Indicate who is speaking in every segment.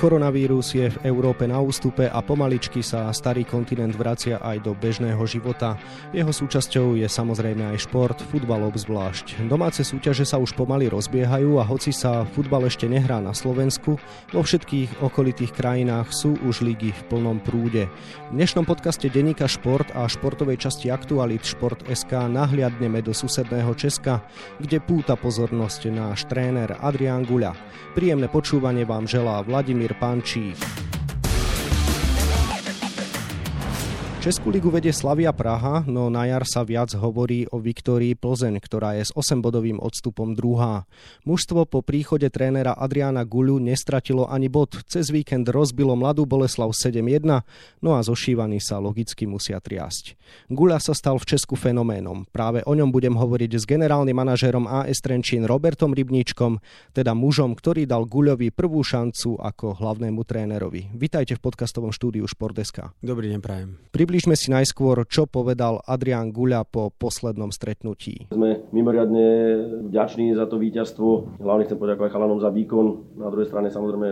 Speaker 1: Koronavírus je v Európe na ústupe a pomaličky sa starý kontinent vracia aj do bežného života. Jeho súčasťou je samozrejme aj šport, futbal obzvlášť. Domáce súťaže sa už pomaly rozbiehajú a hoci sa futbal ešte nehrá na Slovensku, vo všetkých okolitých krajinách sú už ligy v plnom prúde. V dnešnom podcaste Denika Šport a športovej časti Aktualit Šport SK nahliadneme do susedného Česka, kde púta pozornosť náš tréner Adrián Guľa. Príjemné počúvanie vám želá Vladimír Vladimír Pančík. Českú ligu vedie Slavia Praha, no na jar sa viac hovorí o Viktórii Plzeň, ktorá je s 8-bodovým odstupom druhá. Mužstvo po príchode trénera Adriana Guľu nestratilo ani bod. Cez víkend rozbilo mladú Boleslav 7-1, no a zošívaní sa logicky musia triasť. Guľa sa stal v Česku fenoménom. Práve o ňom budem hovoriť s generálnym manažérom AS Trenčín Robertom Rybníčkom, teda mužom, ktorý dal Guľovi prvú šancu ako hlavnému trénerovi. Vitajte v podcastovom štúdiu Športeska.
Speaker 2: Dobrý deň, prajem.
Speaker 1: Približme si najskôr, čo povedal Adrian Guľa po poslednom stretnutí.
Speaker 3: Sme mimoriadne vďační za to víťazstvo. Hlavne chcem poďakovať chalanom za výkon. Na druhej strane samozrejme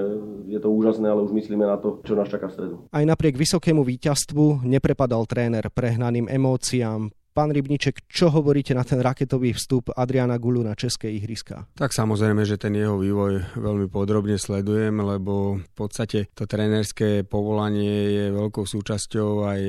Speaker 3: je to úžasné, ale už myslíme na to, čo nás čaká v stredu.
Speaker 1: Aj napriek vysokému víťazstvu neprepadal tréner prehnaným emóciám. Pán Rybniček, čo hovoríte na ten raketový vstup Adriana Gulu na České ihriska?
Speaker 2: Tak samozrejme, že ten jeho vývoj veľmi podrobne sledujem, lebo v podstate to trénerské povolanie je veľkou súčasťou aj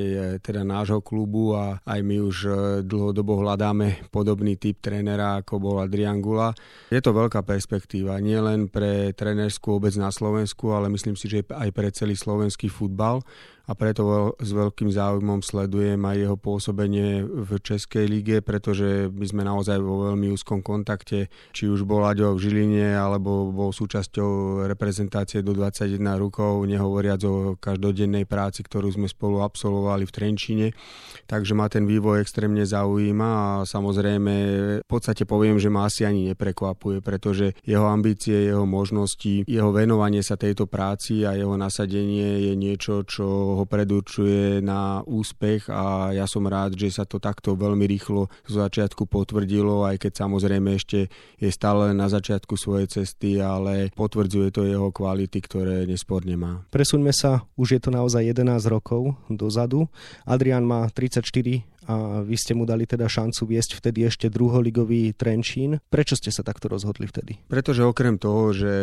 Speaker 2: teda nášho klubu a aj my už e, dlhodobo hľadáme podobný typ trénera, ako bol Adrian Gula. Je to veľká perspektíva, nielen pre trénerskú obec na Slovensku, ale myslím si, že aj pre celý slovenský futbal a preto s veľkým záujmom sledujem aj jeho pôsobenie v Českej lige, pretože my sme naozaj vo veľmi úzkom kontakte, či už bol Aďo v Žiline, alebo bol súčasťou reprezentácie do 21 rokov, nehovoriac o každodennej práci, ktorú sme spolu absolvovali v Trenčine. Takže ma ten vývoj extrémne zaujíma a samozrejme v podstate poviem, že ma asi ani neprekvapuje, pretože jeho ambície, jeho možnosti, jeho venovanie sa tejto práci a jeho nasadenie je niečo, čo ho predurčuje na úspech a ja som rád, že sa to takto veľmi rýchlo z začiatku potvrdilo, aj keď samozrejme ešte je stále na začiatku svojej cesty, ale potvrdzuje to jeho kvality, ktoré nesporne má.
Speaker 1: Presuňme sa, už je to naozaj 11 rokov dozadu. Adrian má 34 a vy ste mu dali teda šancu viesť vtedy ešte druholigový Trenčín. Prečo ste sa takto rozhodli vtedy?
Speaker 2: Pretože okrem toho, že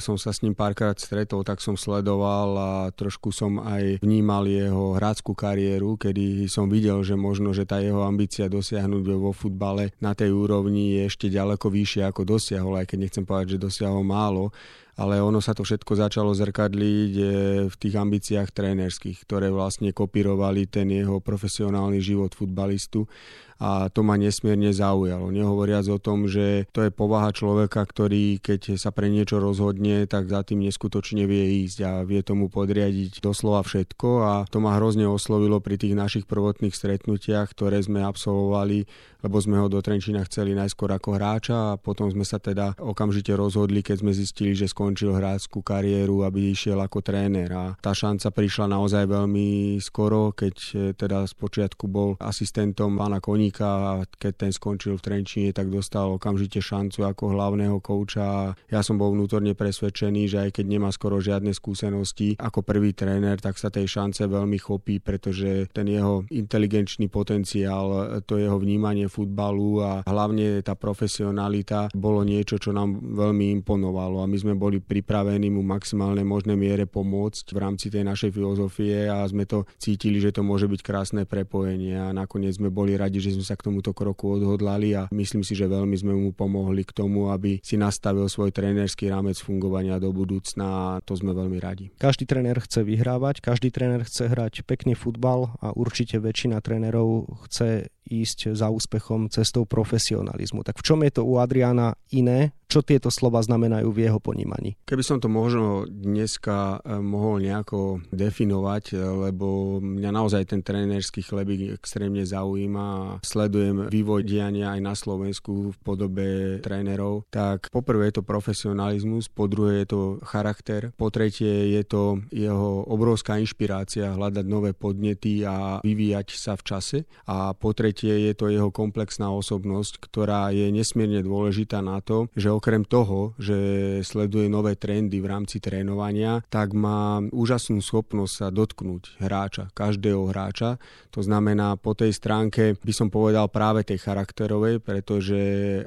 Speaker 2: som sa s ním párkrát stretol, tak som sledoval a trošku som aj vnímal jeho hráckú kariéru, kedy som videl, že možno, že tá jeho ambícia dosiahnuť vo futbale na tej úrovni je ešte ďaleko vyššie ako dosiahol, aj keď nechcem povedať, že dosiahol málo ale ono sa to všetko začalo zrkadliť e, v tých ambíciách trénerských, ktoré vlastne kopírovali ten jeho profesionálny život futbalistu a to ma nesmierne zaujalo. Nehovoriac o tom, že to je povaha človeka, ktorý keď sa pre niečo rozhodne, tak za tým neskutočne vie ísť a vie tomu podriadiť doslova všetko a to ma hrozne oslovilo pri tých našich prvotných stretnutiach, ktoré sme absolvovali, lebo sme ho do Trenčína chceli najskôr ako hráča a potom sme sa teda okamžite rozhodli, keď sme zistili, že skončil hráčskú kariéru, aby išiel ako tréner a tá šanca prišla naozaj veľmi skoro, keď teda spočiatku bol asistentom pána Koní Koníka a keď ten skončil v Trenčine, tak dostal okamžite šancu ako hlavného kouča. Ja som bol vnútorne presvedčený, že aj keď nemá skoro žiadne skúsenosti ako prvý tréner, tak sa tej šance veľmi chopí, pretože ten jeho inteligenčný potenciál, to jeho vnímanie futbalu a hlavne tá profesionalita bolo niečo, čo nám veľmi imponovalo a my sme boli pripravení mu maximálne možné miere pomôcť v rámci tej našej filozofie a sme to cítili, že to môže byť krásne prepojenie a nakoniec sme boli radi, že sme sa k tomuto kroku odhodlali a myslím si, že veľmi sme mu pomohli k tomu, aby si nastavil svoj trénerský rámec fungovania do budúcna a to sme veľmi radi.
Speaker 1: Každý tréner chce vyhrávať, každý tréner chce hrať pekný futbal a určite väčšina trénerov chce ísť za úspechom cestou profesionalizmu. Tak v čom je to u Adriana iné čo tieto slova znamenajú v jeho ponímaní.
Speaker 2: Keby som to možno dneska eh, mohol nejako definovať, eh, lebo mňa naozaj ten trénerský chlebík extrémne zaujíma a sledujem vývoj diania aj na Slovensku v podobe trénerov, tak poprvé je to profesionalizmus, po druhé je to charakter, po tretie je to jeho obrovská inšpirácia hľadať nové podnety a vyvíjať sa v čase a po tretie je to jeho komplexná osobnosť, ktorá je nesmierne dôležitá na to, že okrem toho, že sleduje nové trendy v rámci trénovania, tak má úžasnú schopnosť sa dotknúť hráča, každého hráča. To znamená, po tej stránke by som povedal práve tej charakterovej, pretože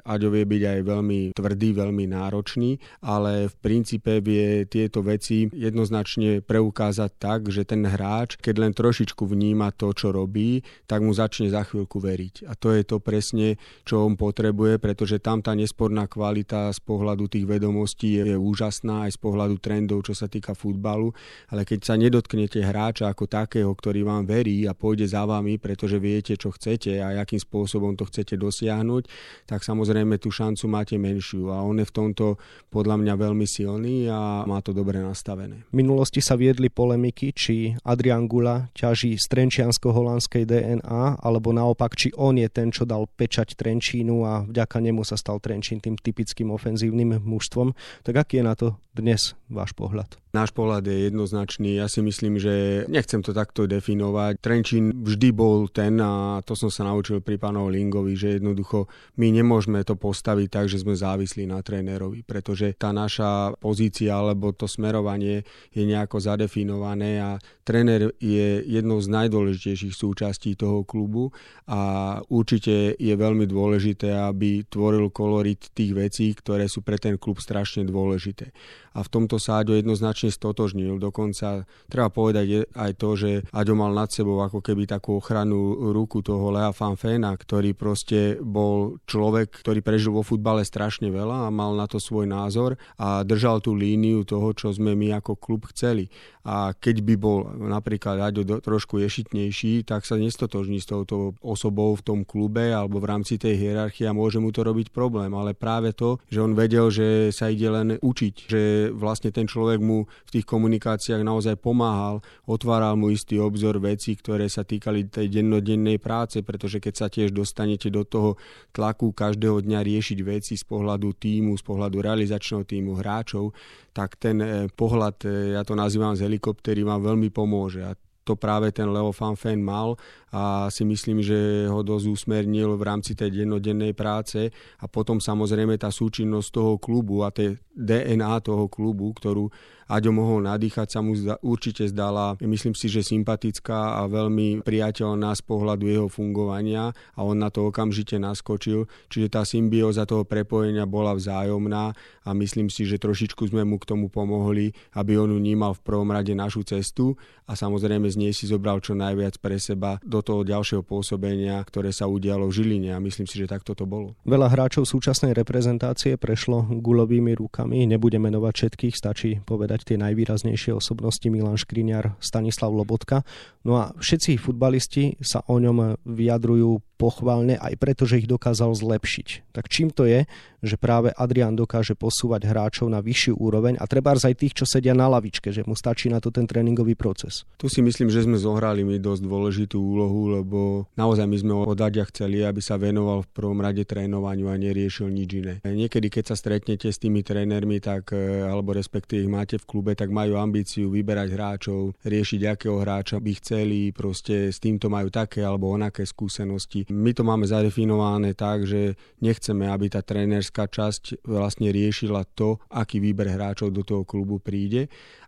Speaker 2: Aďo vie byť aj veľmi tvrdý, veľmi náročný, ale v princípe vie tieto veci jednoznačne preukázať tak, že ten hráč, keď len trošičku vníma to, čo robí, tak mu začne za chvíľku veriť. A to je to presne, čo on potrebuje, pretože tam tá nesporná kvalita z pohľadu tých vedomostí je, úžasná aj z pohľadu trendov, čo sa týka futbalu, ale keď sa nedotknete hráča ako takého, ktorý vám verí a pôjde za vami, pretože viete, čo chcete a akým spôsobom to chcete dosiahnuť, tak samozrejme tú šancu máte menšiu a on je v tomto podľa mňa veľmi silný a má to dobre nastavené.
Speaker 1: V minulosti sa viedli polemiky, či Adrian Gula ťaží z trenčiansko-holandskej DNA, alebo naopak, či on je ten, čo dal pečať Trenčínu a vďaka nemu sa stal Trenčín tým typickým ofenzívnym mužstvom. Tak aký je na to dnes váš pohľad?
Speaker 2: Náš pohľad je jednoznačný. Ja si myslím, že nechcem to takto definovať. Trenčín vždy bol ten, a to som sa naučil pri pánovi Lingovi, že jednoducho my nemôžeme to postaviť tak, že sme závislí na trénerovi, pretože tá naša pozícia alebo to smerovanie je nejako zadefinované a tréner je jednou z najdôležitejších súčastí toho klubu a určite je veľmi dôležité, aby tvoril kolorit tých vecí, ktoré sú pre ten klub strašne dôležité a v tomto sa Aďo jednoznačne stotožnil. Dokonca treba povedať aj to, že Aďo mal nad sebou ako keby takú ochranu ruku toho Lea Fanféna, ktorý proste bol človek, ktorý prežil vo futbale strašne veľa a mal na to svoj názor a držal tú líniu toho, čo sme my ako klub chceli. A keď by bol napríklad Aďo trošku ješitnejší, tak sa nestotožní s touto osobou v tom klube alebo v rámci tej hierarchie a môže mu to robiť problém. Ale práve to, že on vedel, že sa ide len učiť, že vlastne ten človek mu v tých komunikáciách naozaj pomáhal, otváral mu istý obzor vecí, ktoré sa týkali tej dennodennej práce, pretože keď sa tiež dostanete do toho tlaku každého dňa riešiť veci z pohľadu týmu, z pohľadu realizačného týmu hráčov, tak ten eh, pohľad, eh, ja to nazývam z helikoptery, vám veľmi pomôže. A to práve ten Leo Fanfen mal a si myslím, že ho dosť usmernil v rámci tej dennodennej práce a potom samozrejme tá súčinnosť toho klubu a tej DNA toho klubu, ktorú Aďo mohol nadýchať, sa mu určite zdala, myslím si, že sympatická a veľmi priateľná z pohľadu jeho fungovania a on na to okamžite naskočil. Čiže tá symbióza toho prepojenia bola vzájomná a myslím si, že trošičku sme mu k tomu pomohli, aby on vnímal v prvom rade našu cestu a samozrejme z nej si zobral čo najviac pre seba do toho ďalšieho pôsobenia, ktoré sa udialo v Žiline a myslím si, že takto to bolo.
Speaker 1: Veľa hráčov súčasnej reprezentácie prešlo gulovými rukami, nebudem menovať všetkých, stačí povedať povedať tie najvýraznejšie osobnosti Milan Škriňar, Stanislav Lobotka. No a všetci futbalisti sa o ňom vyjadrujú pochválne aj preto, že ich dokázal zlepšiť. Tak čím to je, že práve Adrian dokáže posúvať hráčov na vyššiu úroveň a treba aj tých, čo sedia na lavičke, že mu stačí na to ten tréningový proces.
Speaker 2: Tu si myslím, že sme zohrali my dosť dôležitú úlohu, lebo naozaj my sme od Adia chceli, aby sa venoval v prvom rade trénovaniu a neriešil nič iné. Niekedy, keď sa stretnete s tými trénermi, tak, e, alebo respektíve ich máte v klube, tak majú ambíciu vyberať hráčov, riešiť, akého hráča by chceli, proste s týmto majú také alebo onaké skúsenosti my to máme zadefinované tak, že nechceme, aby tá trénerská časť vlastne riešila to, aký výber hráčov do toho klubu príde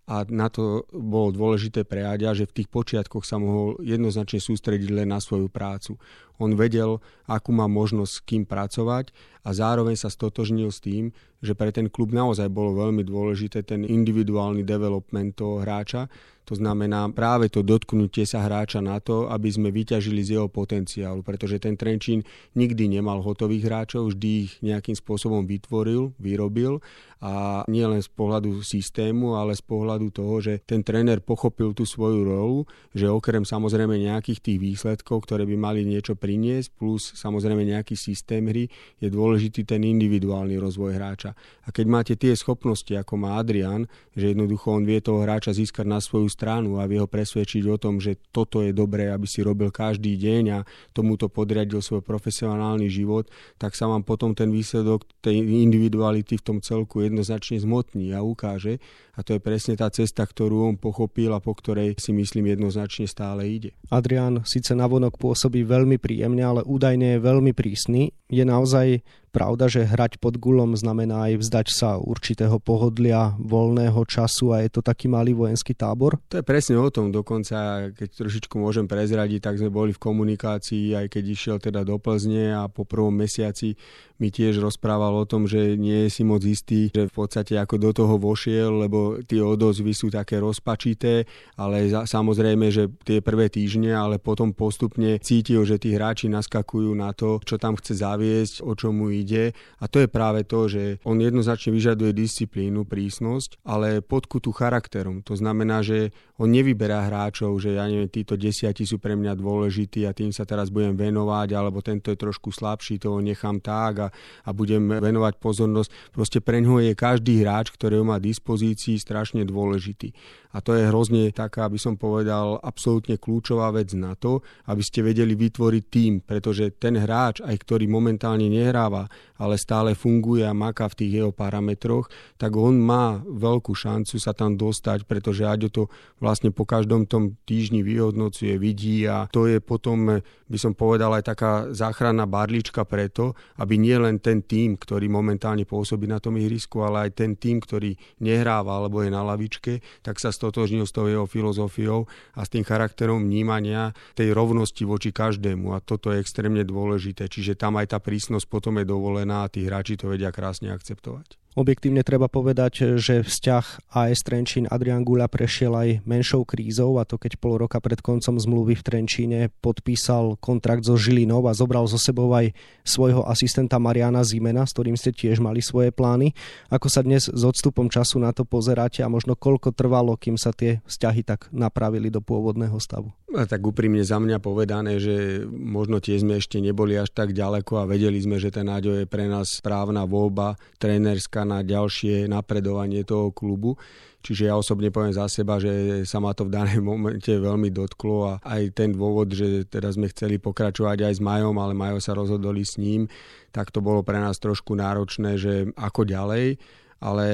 Speaker 2: a na to bolo dôležité pre Aďa, že v tých počiatkoch sa mohol jednoznačne sústrediť len na svoju prácu. On vedel, akú má možnosť s kým pracovať a zároveň sa stotožnil s tým, že pre ten klub naozaj bolo veľmi dôležité ten individuálny development toho hráča, to znamená práve to dotknutie sa hráča na to, aby sme vyťažili z jeho potenciálu, pretože ten Trenčín nikdy nemal hotových hráčov, vždy ich nejakým spôsobom vytvoril, vyrobil a nie len z pohľadu systému, ale z pohľadu toho, že ten tréner pochopil tú svoju rolu, že okrem samozrejme nejakých tých výsledkov, ktoré by mali niečo priniesť, plus samozrejme nejaký systém hry, je dôležitý ten individuálny rozvoj hráča. A keď máte tie schopnosti, ako má Adrian, že jednoducho on vie toho hráča získať na svoju stranu a vie ho presvedčiť o tom, že toto je dobré, aby si robil každý deň a tomuto podriadil svoj profesionálny život, tak sa vám potom ten výsledok tej individuality v tom celku jednoznačne zmotní a ukáže. A to je presne tá cesta, ktorú on pochopil a po ktorej si myslím jednoznačne stále ide.
Speaker 1: Adrian síce navonok pôsobí veľmi príjemne, ale údajne je veľmi prísny. Je naozaj pravda, že hrať pod gulom znamená aj vzdať sa určitého pohodlia, voľného času a je to taký malý vojenský tábor?
Speaker 2: To je presne o tom. Dokonca, keď trošičku môžem prezradiť, tak sme boli v komunikácii, aj keď išiel teda do Plzne a po prvom mesiaci mi tiež rozprával o tom, že nie je si moc istý, že v podstate ako do toho vošiel, lebo tie odozvy sú také rozpačité, ale za, samozrejme, že tie prvé týždne, ale potom postupne cítil, že tí hráči naskakujú na to, čo tam chce zaviesť, o čo mu ide. A to je práve to, že on jednoznačne vyžaduje disciplínu, prísnosť, ale podkutu charakterom. To znamená, že on nevyberá hráčov, že ja neviem, títo desiatí sú pre mňa dôležití a tým sa teraz budem venovať, alebo tento je trošku slabší, toho nechám tak a a, budem venovať pozornosť. Proste pre je každý hráč, ktorý má dispozícii, strašne dôležitý. A to je hrozne taká, aby som povedal, absolútne kľúčová vec na to, aby ste vedeli vytvoriť tým, pretože ten hráč, aj ktorý momentálne nehráva, ale stále funguje a maká v tých jeho parametroch, tak on má veľkú šancu sa tam dostať, pretože Aďo to vlastne po každom tom týždni vyhodnocuje, vidí a to je potom, by som povedal, aj taká záchranná barlička preto, aby nie len ten tým, ktorý momentálne pôsobí na tom ihrisku, ale aj ten tým, ktorý nehráva alebo je na lavičke, tak sa stotožnil s tou jeho filozofiou a s tým charakterom vnímania tej rovnosti voči každému a toto je extrémne dôležité. Čiže tam aj tá prísnosť potom je dovolená a tí hráči to vedia krásne akceptovať.
Speaker 1: Objektívne treba povedať, že vzťah AS Trenčín Adrian Gula prešiel aj menšou krízou a to keď pol roka pred koncom zmluvy v Trenčíne podpísal kontrakt so Žilinou a zobral zo sebou aj svojho asistenta Mariana Zimena, s ktorým ste tiež mali svoje plány. Ako sa dnes s odstupom času na to pozeráte a možno koľko trvalo, kým sa tie vzťahy tak napravili do pôvodného stavu?
Speaker 2: A tak úprimne za mňa povedané, že možno tie sme ešte neboli až tak ďaleko a vedeli sme, že ten Náďo je pre nás správna voľba trénerská na ďalšie napredovanie toho klubu. Čiže ja osobne poviem za seba, že sa ma to v danej momente veľmi dotklo a aj ten dôvod, že teda sme chceli pokračovať aj s Majom, ale Majo sa rozhodoli s ním, tak to bolo pre nás trošku náročné, že ako ďalej ale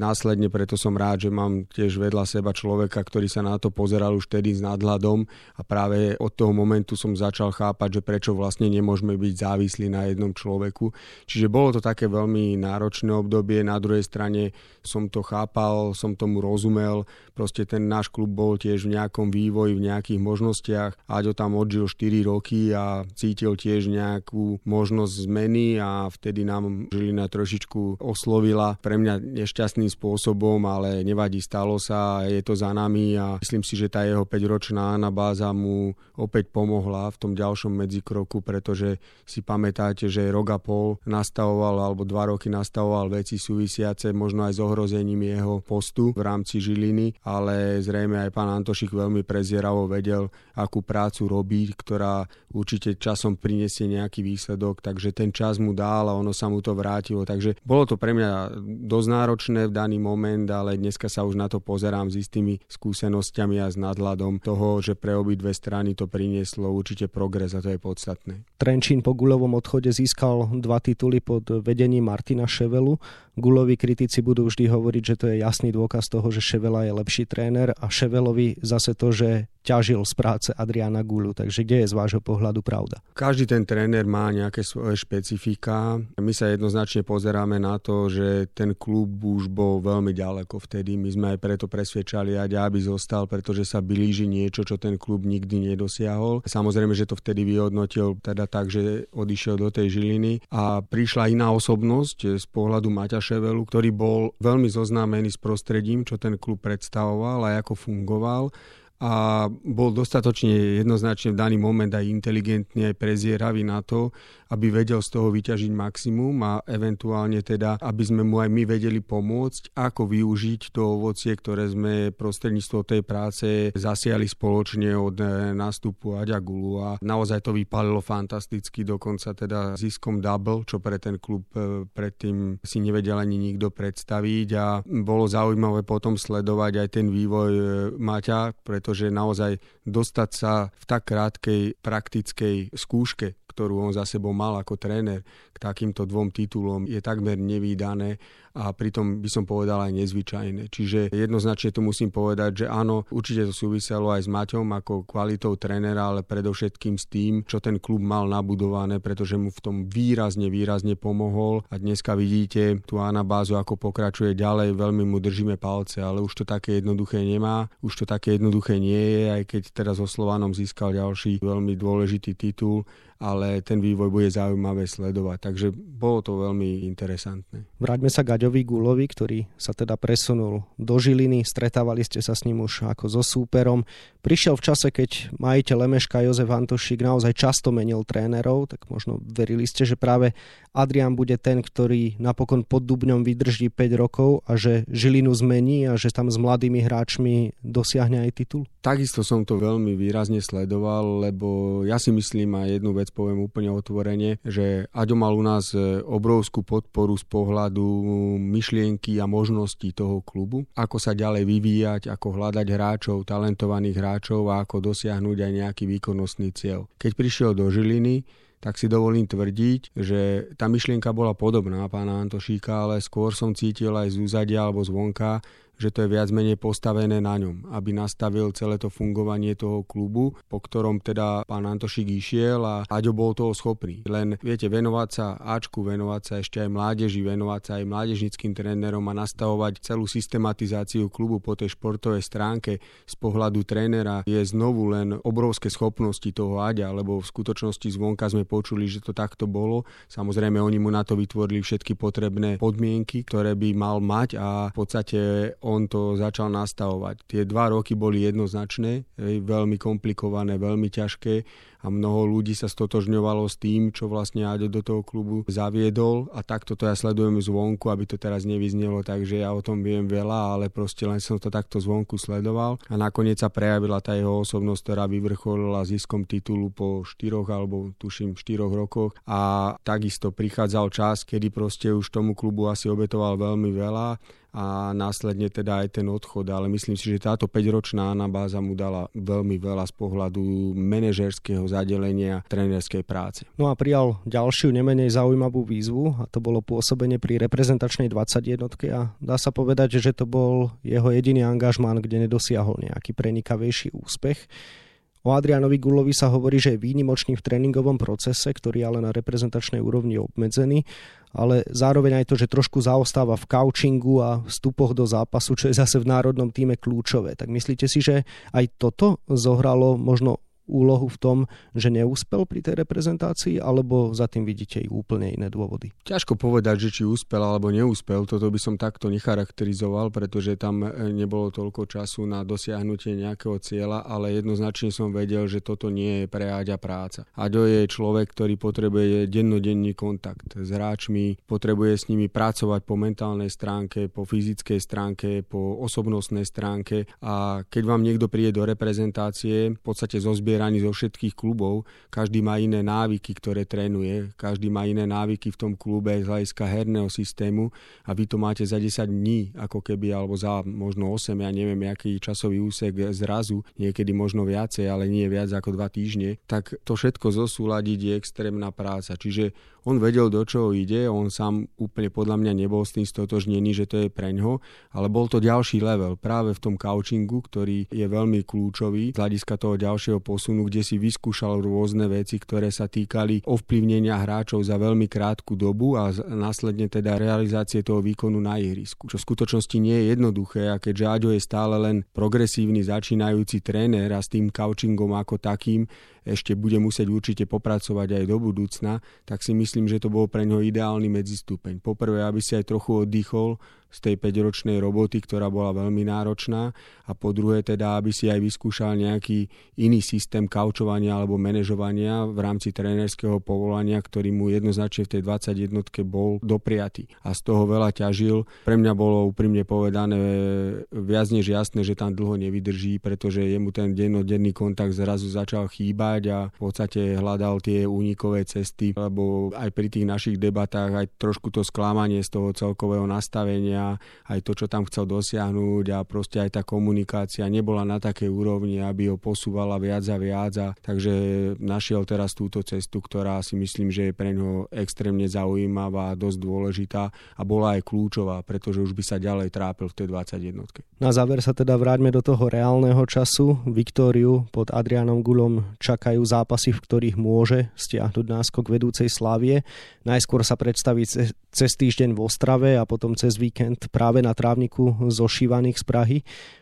Speaker 2: následne preto som rád, že mám tiež vedľa seba človeka, ktorý sa na to pozeral už tedy s nadhľadom a práve od toho momentu som začal chápať, že prečo vlastne nemôžeme byť závislí na jednom človeku. Čiže bolo to také veľmi náročné obdobie, na druhej strane som to chápal, som tomu rozumel, proste ten náš klub bol tiež v nejakom vývoji, v nejakých možnostiach. Aďo tam odžil 4 roky a cítil tiež nejakú možnosť zmeny a vtedy nám Žilina trošičku oslovila. Pre mňa mňa nešťastným spôsobom, ale nevadí, stalo sa, je to za nami a myslím si, že tá jeho 5-ročná anabáza mu opäť pomohla v tom ďalšom medzikroku, pretože si pamätáte, že rok a pol nastavoval alebo dva roky nastavoval veci súvisiace možno aj s ohrozením jeho postu v rámci Žiliny, ale zrejme aj pán Antošik veľmi prezieravo vedel, akú prácu robí, ktorá určite časom prinesie nejaký výsledok, takže ten čas mu dal a ono sa mu to vrátilo. Takže bolo to pre mňa dosť dosť náročné v daný moment, ale dneska sa už na to pozerám s istými skúsenosťami a s nadhľadom toho, že pre obidve strany to prinieslo určite progres a to je podstatné.
Speaker 1: Trenčín po Gulovom odchode získal dva tituly pod vedením Martina Ševelu. Guloví kritici budú vždy hovoriť, že to je jasný dôkaz toho, že Ševela je lepší tréner a Ševelovi zase to, že ťažil z práce Adriana Gulu. Takže kde je z vášho pohľadu pravda?
Speaker 2: Každý ten tréner má nejaké svoje špecifika. My sa jednoznačne pozeráme na to, že ten klub už bol veľmi ďaleko vtedy. My sme aj preto presvedčali Aďa, aby zostal, pretože sa blíži niečo, čo ten klub nikdy nedosiahol. Samozrejme, že to vtedy vyhodnotil teda tak, že odišiel do tej Žiliny a prišla iná osobnosť z pohľadu Maťa Ševelu, ktorý bol veľmi zoznámený s prostredím, čo ten klub predstavoval a ako fungoval a bol dostatočne jednoznačne v daný moment aj inteligentný, aj prezieravý na to, aby vedel z toho vyťažiť maximum a eventuálne teda, aby sme mu aj my vedeli pomôcť, ako využiť to ovocie, ktoré sme prostredníctvom tej práce zasiali spoločne od e, nástupu Aďa Gulu. A naozaj to vypálilo fantasticky, dokonca teda ziskom double, čo pre ten klub e, predtým si nevedel ani nikto predstaviť. A bolo zaujímavé potom sledovať aj ten vývoj e, Maťa, pretože naozaj dostať sa v tak krátkej praktickej skúške ktorú on za sebou mal ako tréner k takýmto dvom titulom, je takmer nevýdané a pritom by som povedal aj nezvyčajné. Čiže jednoznačne tu musím povedať, že áno, určite to súviselo aj s Maťom ako kvalitou trénera, ale predovšetkým s tým, čo ten klub mal nabudované, pretože mu v tom výrazne, výrazne pomohol a dneska vidíte tú anabázu, ako pokračuje ďalej, veľmi mu držíme palce, ale už to také jednoduché nemá, už to také jednoduché nie je, aj keď teraz so Slovanom získal ďalší veľmi dôležitý titul ale ten vývoj bude zaujímavé sledovať. Takže bolo to veľmi interesantné.
Speaker 1: Vráťme sa Gaďovi Gulovi, ktorý sa teda presunul do Žiliny. Stretávali ste sa s ním už ako so súperom. Prišiel v čase, keď majiteľ Lemeška Jozef Antošík naozaj často menil trénerov, tak možno verili ste, že práve Adrian bude ten, ktorý napokon pod Dubňom vydrží 5 rokov a že Žilinu zmení a že tam s mladými hráčmi dosiahne aj titul?
Speaker 2: Takisto som to veľmi výrazne sledoval, lebo ja si myslím aj jednu vec poviem úplne otvorene, že Aďo mal u nás obrovskú podporu z pohľadu myšlienky a možností toho klubu, ako sa ďalej vyvíjať, ako hľadať hráčov, talentovaných hráčov a ako dosiahnuť aj nejaký výkonnostný cieľ. Keď prišiel do Žiliny, tak si dovolím tvrdiť, že tá myšlienka bola podobná pána Antošíka, ale skôr som cítil aj z úzadia alebo zvonka, že to je viac menej postavené na ňom, aby nastavil celé to fungovanie toho klubu, po ktorom teda pán Antošik išiel a Aďo bol toho schopný. Len viete, venovať sa Ačku, venovať sa ešte aj mládeži, venovať sa aj mládežnickým trénerom a nastavovať celú systematizáciu klubu po tej športovej stránke z pohľadu trénera je znovu len obrovské schopnosti toho Aďa, lebo v skutočnosti zvonka sme počuli, že to takto bolo. Samozrejme, oni mu na to vytvorili všetky potrebné podmienky, ktoré by mal mať a v podstate on to začal nastavovať. Tie dva roky boli jednoznačné, veľmi komplikované, veľmi ťažké a mnoho ľudí sa stotožňovalo s tým, čo vlastne Aďo do toho klubu zaviedol a takto to ja sledujem zvonku, aby to teraz nevyznelo, takže ja o tom viem veľa, ale proste len som to takto zvonku sledoval a nakoniec sa prejavila tá jeho osobnosť, ktorá vyvrcholila ziskom titulu po štyroch alebo tuším štyroch rokoch a takisto prichádzal čas, kedy proste už tomu klubu asi obetoval veľmi veľa a následne teda aj ten odchod, ale myslím si, že táto 5-ročná anabáza mu dala veľmi veľa z pohľadu manažerského zadelenia trénerskej práce.
Speaker 1: No a prijal ďalšiu nemenej zaujímavú výzvu a to bolo pôsobenie pri reprezentačnej 21 a dá sa povedať, že to bol jeho jediný angažmán, kde nedosiahol nejaký prenikavejší úspech. O Adrianovi Gulovi sa hovorí, že je výnimočný v tréningovom procese, ktorý ale na reprezentačnej úrovni obmedzený, ale zároveň aj to, že trošku zaostáva v couchingu a vstupoch do zápasu, čo je zase v národnom týme kľúčové. Tak myslíte si, že aj toto zohralo možno úlohu v tom, že neúspel pri tej reprezentácii, alebo za tým vidíte i úplne iné dôvody?
Speaker 2: Ťažko povedať, že či úspel alebo neúspel, toto by som takto necharakterizoval, pretože tam e, nebolo toľko času na dosiahnutie nejakého cieľa, ale jednoznačne som vedel, že toto nie je pre Aďa práca. Aďo je človek, ktorý potrebuje dennodenný kontakt s hráčmi, potrebuje s nimi pracovať po mentálnej stránke, po fyzickej stránke, po osobnostnej stránke a keď vám niekto príde do reprezentácie, v podstate zozbiera zbieraní zo všetkých klubov. Každý má iné návyky, ktoré trénuje, každý má iné návyky v tom klube z hľadiska herného systému a vy to máte za 10 dní, ako keby, alebo za možno 8, ja neviem, aký časový úsek zrazu, niekedy možno viacej, ale nie viac ako 2 týždne, tak to všetko zosúľadiť je extrémna práca. Čiže on vedel, do čoho ide, on sám úplne podľa mňa nebol s tým stotožnený, že to je preňho, ale bol to ďalší level práve v tom couchingu, ktorý je veľmi kľúčový z hľadiska toho ďalšieho posunu, kde si vyskúšal rôzne veci, ktoré sa týkali ovplyvnenia hráčov za veľmi krátku dobu a následne teda realizácie toho výkonu na ihrisku, čo v skutočnosti nie je jednoduché a keďže Aďo je stále len progresívny začínajúci tréner a s tým couchingom ako takým ešte bude musieť určite popracovať aj do budúcna, tak si myslím, že to bol pre ňo ideálny medzistupeň. Poprvé, aby si aj trochu oddychol, z tej 5-ročnej roboty, ktorá bola veľmi náročná a po druhé teda, aby si aj vyskúšal nejaký iný systém kaučovania alebo manažovania v rámci trénerského povolania, ktorý mu jednoznačne v tej 21 bol dopriatý a z toho veľa ťažil. Pre mňa bolo úprimne povedané viac než jasné, že tam dlho nevydrží, pretože jemu ten dennodenný kontakt zrazu začal chýbať a v podstate hľadal tie únikové cesty, lebo aj pri tých našich debatách aj trošku to sklamanie z toho celkového nastavenia mňa, aj to, čo tam chcel dosiahnuť a proste aj tá komunikácia nebola na takej úrovni, aby ho posúvala viac a viac. A, takže našiel teraz túto cestu, ktorá si myslím, že je pre neho extrémne zaujímavá, dosť dôležitá a bola aj kľúčová, pretože už by sa ďalej trápil v tej 21.
Speaker 1: Na záver sa teda vráťme do toho reálneho času. Viktóriu pod Adrianom Gulom čakajú zápasy, v ktorých môže stiahnuť náskok vedúcej Slávie. Najskôr sa predstaví cez týždeň v Ostrave a potom cez víkend práve na trávniku zošívaných z Prahy.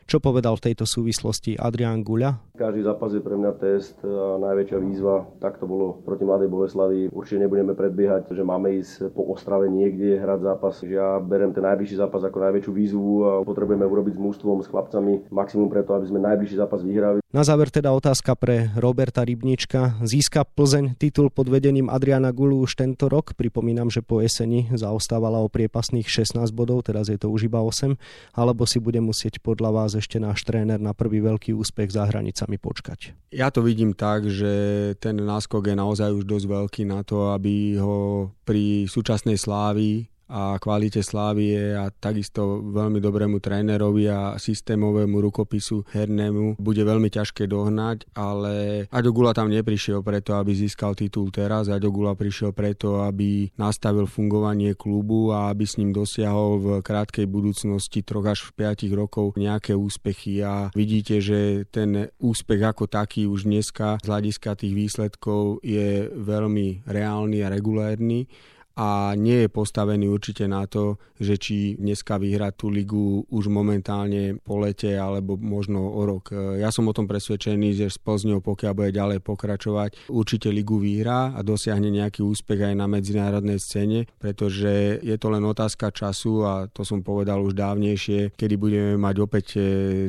Speaker 1: Čo povedal v tejto súvislosti Adrián Guľa?
Speaker 3: Každý zápas je pre mňa test a najväčšia výzva. Tak to bolo proti Mladej Boleslavi. Určite nebudeme predbiehať, že máme ísť po Ostrave niekde hrať zápas. Ja berem ten najbližší zápas ako najväčšiu výzvu a potrebujeme urobiť s mužstvom, s chlapcami maximum preto, aby sme najbližší zápas vyhrali.
Speaker 1: Na záver teda otázka pre Roberta Rybnička. Získa Plzeň titul pod vedením Adriana Gulu už tento rok. Pripomínam, že po jeseni zaostávala o priepasných 16 bodov, teraz je to už iba 8, alebo si bude musieť podľa vás ešte náš tréner na prvý veľký úspech za hranicami počkať?
Speaker 2: Ja to vidím tak, že ten náskok je naozaj už dosť veľký na to, aby ho pri súčasnej slávii a kvalite Slávie a takisto veľmi dobrému trénerovi a systémovému rukopisu hernému bude veľmi ťažké dohnať, ale Aďo Gula tam neprišiel preto, aby získal titul teraz, Aďo Gula prišiel preto, aby nastavil fungovanie klubu a aby s ním dosiahol v krátkej budúcnosti troch až 5 rokov nejaké úspechy. A vidíte, že ten úspech ako taký už dneska z hľadiska tých výsledkov je veľmi reálny a regulérny a nie je postavený určite na to, že či dneska vyhrať tú ligu už momentálne po lete alebo možno o rok. Ja som o tom presvedčený, že s Plzňou, pokiaľ bude ďalej pokračovať, určite ligu vyhrá a dosiahne nejaký úspech aj na medzinárodnej scéne, pretože je to len otázka času a to som povedal už dávnejšie, kedy budeme mať opäť eh,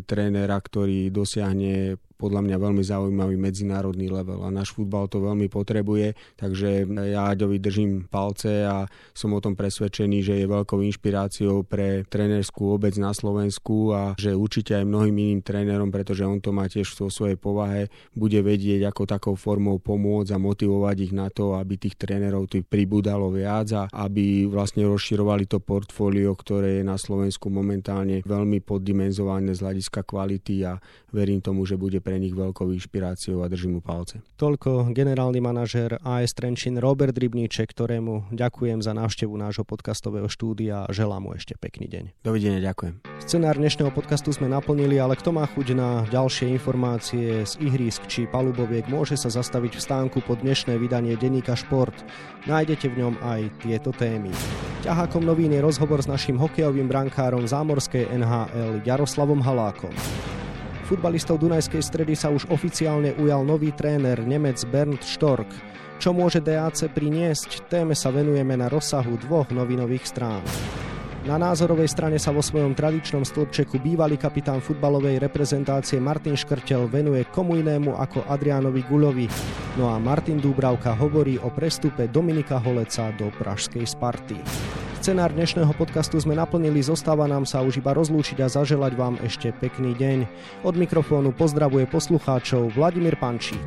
Speaker 2: trénera, ktorý dosiahne podľa mňa veľmi zaujímavý medzinárodný level a náš futbal to veľmi potrebuje, takže ja Aďovi držím palce a som o tom presvedčený, že je veľkou inšpiráciou pre trénerskú obec na Slovensku a že určite aj mnohým iným trénerom, pretože on to má tiež vo svojej povahe, bude vedieť ako takou formou pomôcť a motivovať ich na to, aby tých trénerov tých pribúdalo viac a aby vlastne rozširovali to portfólio, ktoré je na Slovensku momentálne veľmi poddimenzované z hľadiska kvality a verím tomu, že bude pre nich veľkou inšpiráciou a držím mu palce.
Speaker 1: Toľko generálny manažér AS Trenčín Robert Rybníček, ktorému ďakujem za návštevu nášho podcastového štúdia a želám mu ešte pekný deň.
Speaker 2: Dovidenia, ďakujem.
Speaker 1: Scenár dnešného podcastu sme naplnili, ale kto má chuť na ďalšie informácie z ihrisk či paluboviek, môže sa zastaviť v stánku pod dnešné vydanie denníka Šport. Nájdete v ňom aj tieto témy. Ťahákom novín je rozhovor s našim hokejovým brankárom zámorskej NHL Jaroslavom Halákom. Futbalistov Dunajskej stredy sa už oficiálne ujal nový tréner Nemec Bernd Stork. Čo môže DAC priniesť? Téme sa venujeme na rozsahu dvoch novinových strán. Na názorovej strane sa vo svojom tradičnom stĺpčeku bývalý kapitán futbalovej reprezentácie Martin Škrtel venuje komu inému ako Adrianovi Gulovi. No a Martin Dúbravka hovorí o prestupe Dominika Holeca do pražskej Sparty. Scenár dnešného podcastu sme naplnili, zostáva nám sa už iba rozlúčiť a zaželať vám ešte pekný deň. Od mikrofónu pozdravuje poslucháčov Vladimír Pančík.